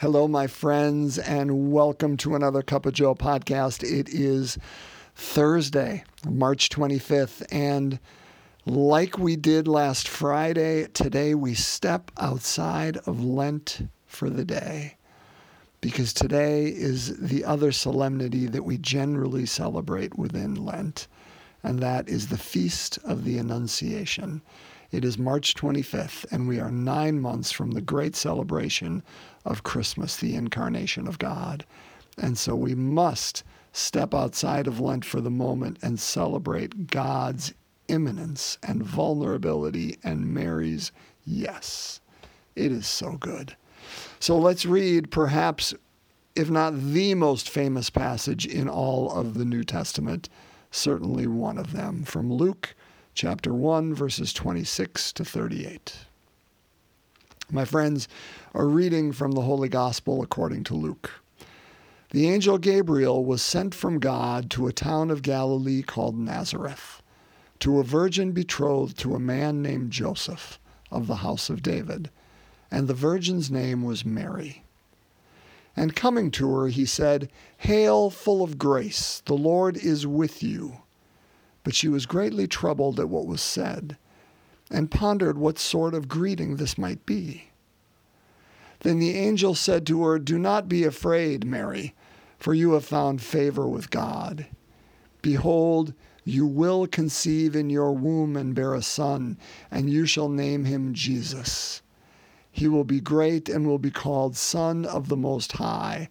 Hello, my friends, and welcome to another Cup of Joe podcast. It is Thursday, March 25th, and like we did last Friday, today we step outside of Lent for the day because today is the other solemnity that we generally celebrate within Lent, and that is the Feast of the Annunciation. It is March 25th, and we are nine months from the great celebration of Christmas, the incarnation of God. And so we must step outside of Lent for the moment and celebrate God's immanence and vulnerability and Mary's yes. It is so good. So let's read perhaps, if not the most famous passage in all of the New Testament, certainly one of them from Luke chapter 1, verses 26 to 38. My friends, a reading from the Holy Gospel according to Luke. The angel Gabriel was sent from God to a town of Galilee called Nazareth, to a virgin betrothed to a man named Joseph of the house of David, and the virgin's name was Mary. And coming to her, he said, Hail, full of grace, the Lord is with you. But she was greatly troubled at what was said, and pondered what sort of greeting this might be. Then the angel said to her, Do not be afraid, Mary, for you have found favor with God. Behold, you will conceive in your womb and bear a son, and you shall name him Jesus. He will be great and will be called Son of the Most High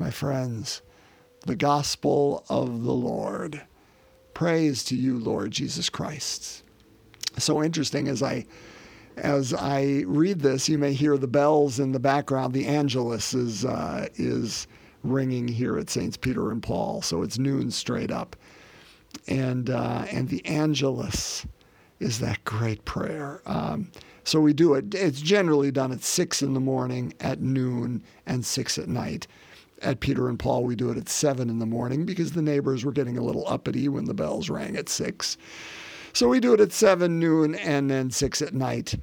my friends, the gospel of the Lord. Praise to you, Lord Jesus Christ. So interesting as I as I read this, you may hear the bells in the background. The Angelus is uh, is ringing here at Saints Peter and Paul, so it's noon straight up, and uh, and the Angelus is that great prayer. Um, so we do it. It's generally done at six in the morning, at noon, and six at night at Peter and Paul, we do it at seven in the morning because the neighbors were getting a little uppity when the bells rang at six. So we do it at seven, noon, and then six at night.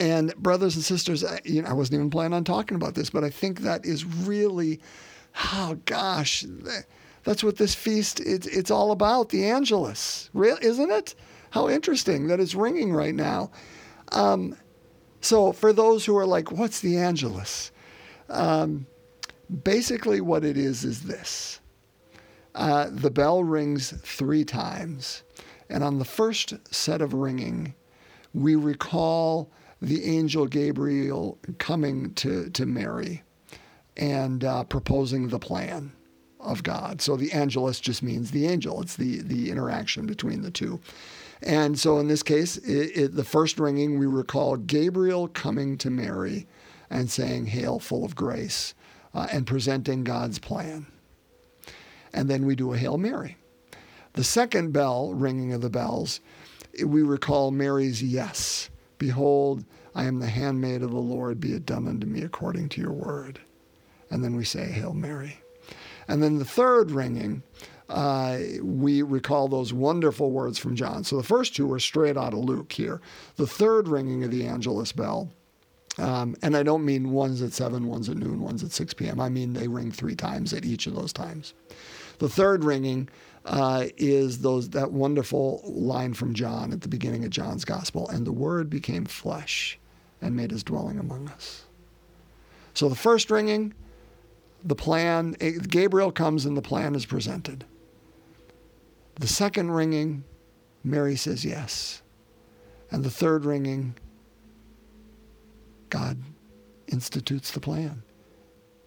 And brothers and sisters, I, you know, I wasn't even planning on talking about this, but I think that is really, oh gosh, that's what this feast it's it's all about. The Angelus, real isn't it? How interesting that it's ringing right now. Um, so for those who are like, what's the Angelus? Um, Basically, what it is is this uh, the bell rings three times. And on the first set of ringing, we recall the angel Gabriel coming to, to Mary and uh, proposing the plan of God. So the angelus just means the angel, it's the, the interaction between the two. And so in this case, it, it, the first ringing, we recall Gabriel coming to Mary and saying, Hail, full of grace uh, and presenting God's plan. And then we do a Hail Mary. The second bell, ringing of the bells, we recall Mary's yes. Behold, I am the handmaid of the Lord, be it done unto me according to your word. And then we say, Hail Mary. And then the third ringing, uh, we recall those wonderful words from John. So the first two are straight out of Luke here. The third ringing of the Angelus bell um, and I don't mean one's at 7, one's at noon, one's at 6 p.m. I mean they ring three times at each of those times. The third ringing uh, is those that wonderful line from John at the beginning of John's Gospel, and the Word became flesh and made his dwelling among us. So the first ringing, the plan, eh, Gabriel comes and the plan is presented. The second ringing, Mary says yes. And the third ringing, God institutes the plan.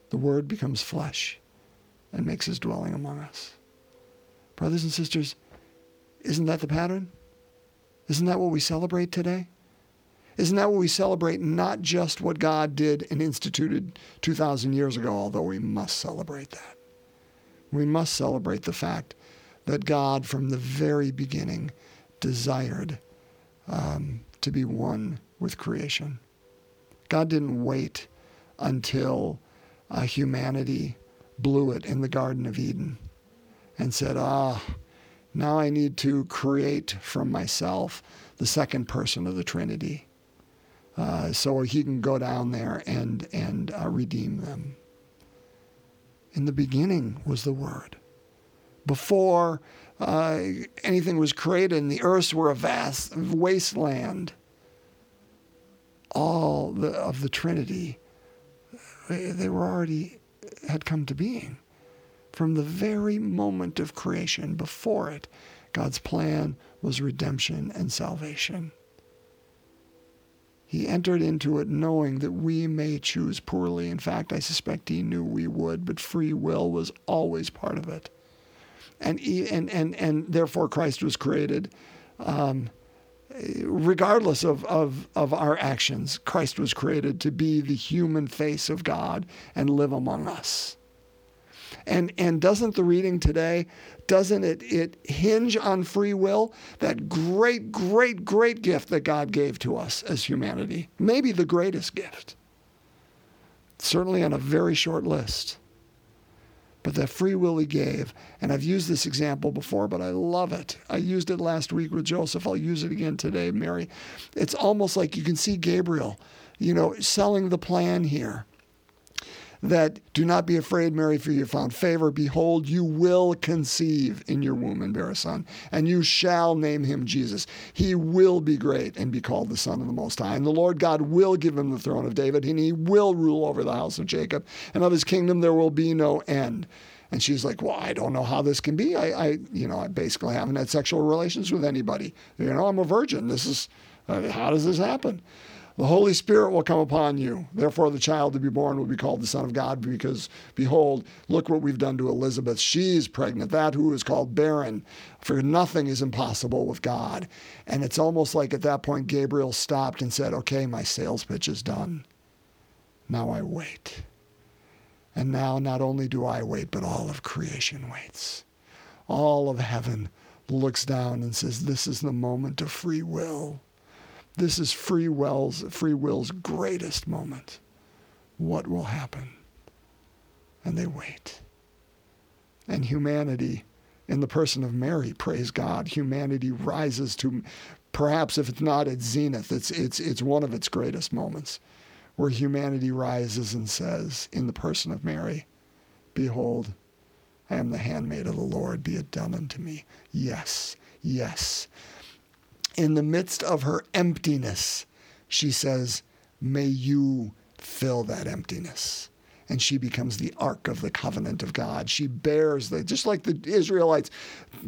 The Word becomes flesh and makes his dwelling among us. Brothers and sisters, isn't that the pattern? Isn't that what we celebrate today? Isn't that what we celebrate? Not just what God did and instituted 2,000 years ago, although we must celebrate that. We must celebrate the fact that God, from the very beginning, desired um, to be one with creation. God didn't wait until uh, humanity blew it in the Garden of Eden and said, Ah, now I need to create from myself the second person of the Trinity. Uh, so he can go down there and, and uh, redeem them. In the beginning was the Word. Before uh, anything was created and the earths were a vast wasteland, all the, of the Trinity, they were already, had come to being. From the very moment of creation, before it, God's plan was redemption and salvation. He entered into it knowing that we may choose poorly. In fact, I suspect he knew we would, but free will was always part of it. And, and, and, and therefore, Christ was created. Um, regardless of, of, of our actions, Christ was created to be the human face of God and live among us. And and doesn't the reading today doesn't it it hinge on free will? That great great great gift that God gave to us as humanity. Maybe the greatest gift. Certainly on a very short list. But the free will he gave, and I've used this example before, but I love it. I used it last week with Joseph. I'll use it again today, Mary. It's almost like you can see Gabriel, you know, selling the plan here that do not be afraid, Mary, for you found favor. Behold, you will conceive in your womb and bear a son, and you shall name him Jesus. He will be great and be called the Son of the Most High. And the Lord God will give him the throne of David, and he will rule over the house of Jacob, and of his kingdom there will be no end. And she's like, Well, I don't know how this can be. I, I you know, I basically haven't had sexual relations with anybody. You know, I'm a virgin. This is, uh, how does this happen? The Holy Spirit will come upon you. Therefore, the child to be born will be called the Son of God, because behold, look what we've done to Elizabeth. She's pregnant, that who is called barren. For nothing is impossible with God. And it's almost like at that point, Gabriel stopped and said, Okay, my sales pitch is done. Now I wait. And now not only do I wait, but all of creation waits. All of heaven looks down and says, This is the moment of free will. This is free will's, free will's greatest moment. What will happen? And they wait. And humanity, in the person of Mary, praise God, humanity rises to perhaps if it's not its zenith, it's, it's, it's one of its greatest moments where humanity rises and says, in the person of Mary, Behold, I am the handmaid of the Lord, be it done unto me. Yes, yes in the midst of her emptiness, she says, May you fill that emptiness. And she becomes the ark of the covenant of God. She bears the, just like the Israelites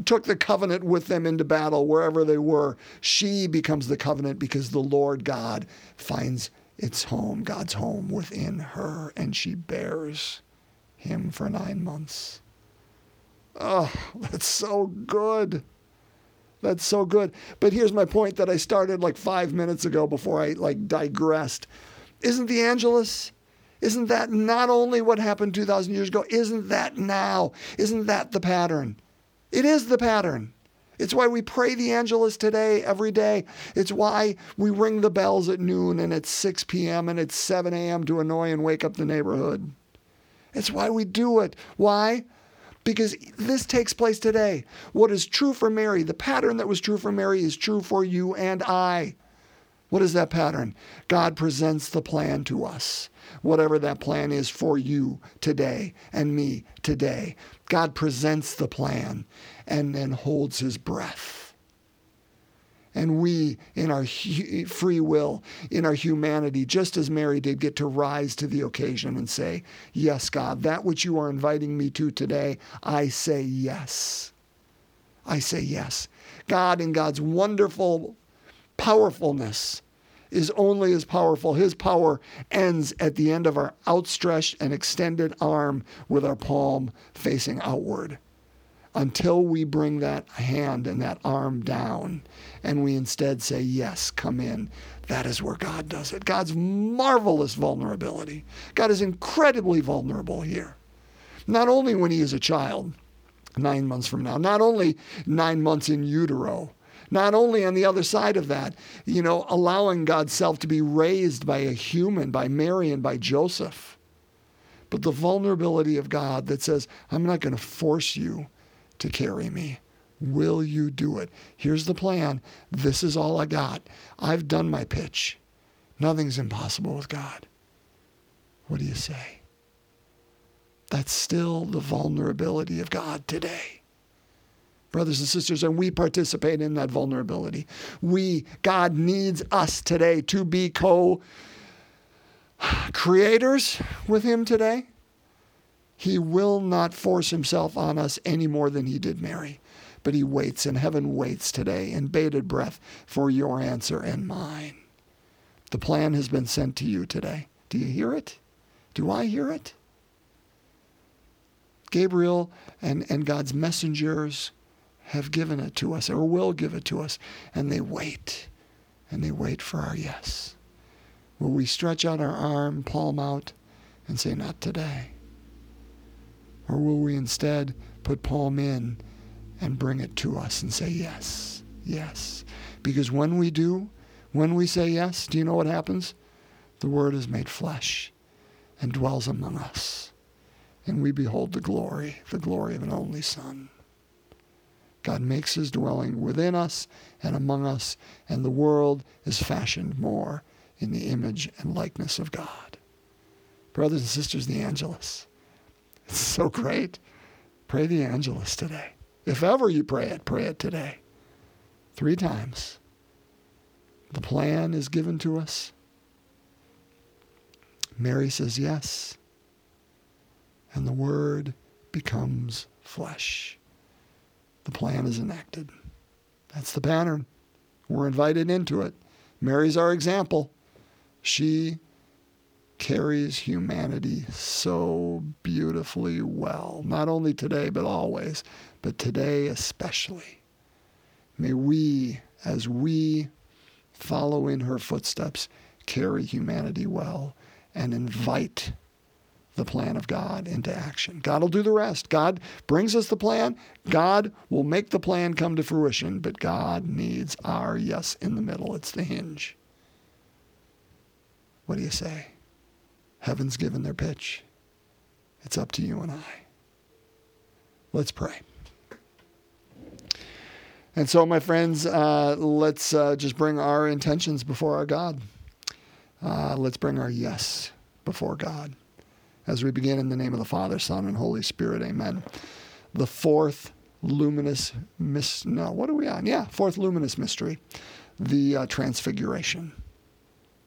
took the covenant with them into battle wherever they were, she becomes the covenant because the Lord God finds its home, God's home within her, and she bears him for nine months. Oh, that's so good. That's so good. But here's my point that I started like five minutes ago before I like digressed. Isn't the Angelus? Isn't that not only what happened 2,000 years ago? Isn't that now? Isn't that the pattern? It is the pattern. It's why we pray the Angelus today, every day. It's why we ring the bells at noon and at 6 p.m. and at 7 a.m. to annoy and wake up the neighborhood. It's why we do it. Why? Because this takes place today. What is true for Mary, the pattern that was true for Mary, is true for you and I. What is that pattern? God presents the plan to us, whatever that plan is for you today and me today. God presents the plan and then holds his breath And we, in our hu- free will, in our humanity, just as Mary did, get to rise to the occasion and say, Yes, God, that which you are inviting me to today, I say yes. I say yes. God, in God's wonderful powerfulness, is only as powerful. His power ends at the end of our outstretched and extended arm with our palm facing outward until we bring that hand and that arm down and we instead say, Yes, come in. That is where God does it. God's marvelous vulnerability. God is incredibly vulnerable here. Not only when he is a child, nine months from now, not only nine months in utero, not only on the other side of that, you know, allowing God's self to be raised by a human, by Mary and by Joseph, but the vulnerability of God that says, I'm not going to force you to carry me. Will you do it? Here's the plan. This is all I got. I've done my pitch. Nothing's impossible with God. What do you say? That's still the vulnerability of God today. Brothers and sisters, and we participate in that vulnerability. We, God needs us today to be co creators with Him today. He will not force Himself on us any more than He did Mary but he waits, and heaven waits today in bated breath for your answer and mine. The plan has been sent to you today. Do you hear it? Do I hear it? Gabriel and, and God's messengers have given it to us or will give it to us, and they wait. And they wait for our yes. Will we stretch out our arm, palm out, and say, Not today? Or will we instead put palm in and bring it to us and say, Yes, yes. Because when we do, when we say yes, do you know what happens? The Word is made flesh and dwells among us. And we behold the glory, the glory of an only Son. God makes his dwelling within us and among us, and the world is fashioned more in the image and likeness of God. Brothers and sisters, the Angelus. It's so great. Pray the Angelus today. If ever you pray it, pray it today. Three times. The plan is given to us. Mary says yes. And the Word becomes flesh. The plan is enacted. That's the pattern. We're invited into it. Mary's our example. She carries humanity so beautifully well, not only today, but always, but today especially. May we, as we follow in her footsteps, carry humanity well and invite the plan of God into action. God will do the rest. God brings us the plan. God will make the plan come to fruition, but God needs our yes in the middle. It's the hinge. What do you say? Heaven's given their pitch. It's up to you and I. Let's pray. And so, my friends, uh, let's uh, just bring our intentions before our God. Uh, let's bring our yes before God as we begin in the name of the Father, Son, and Holy Spirit. Amen. The fourth luminous mis no, what are we on? Yeah, fourth luminous mystery, the uh, Transfiguration.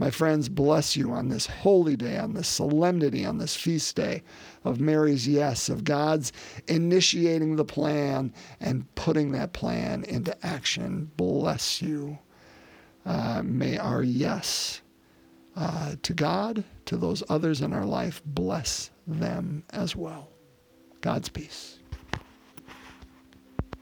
My friends, bless you on this holy day, on this solemnity, on this feast day of Mary's yes, of God's initiating the plan and putting that plan into action. Bless you. Uh, may our yes uh, to God, to those others in our life, bless them as well. God's peace.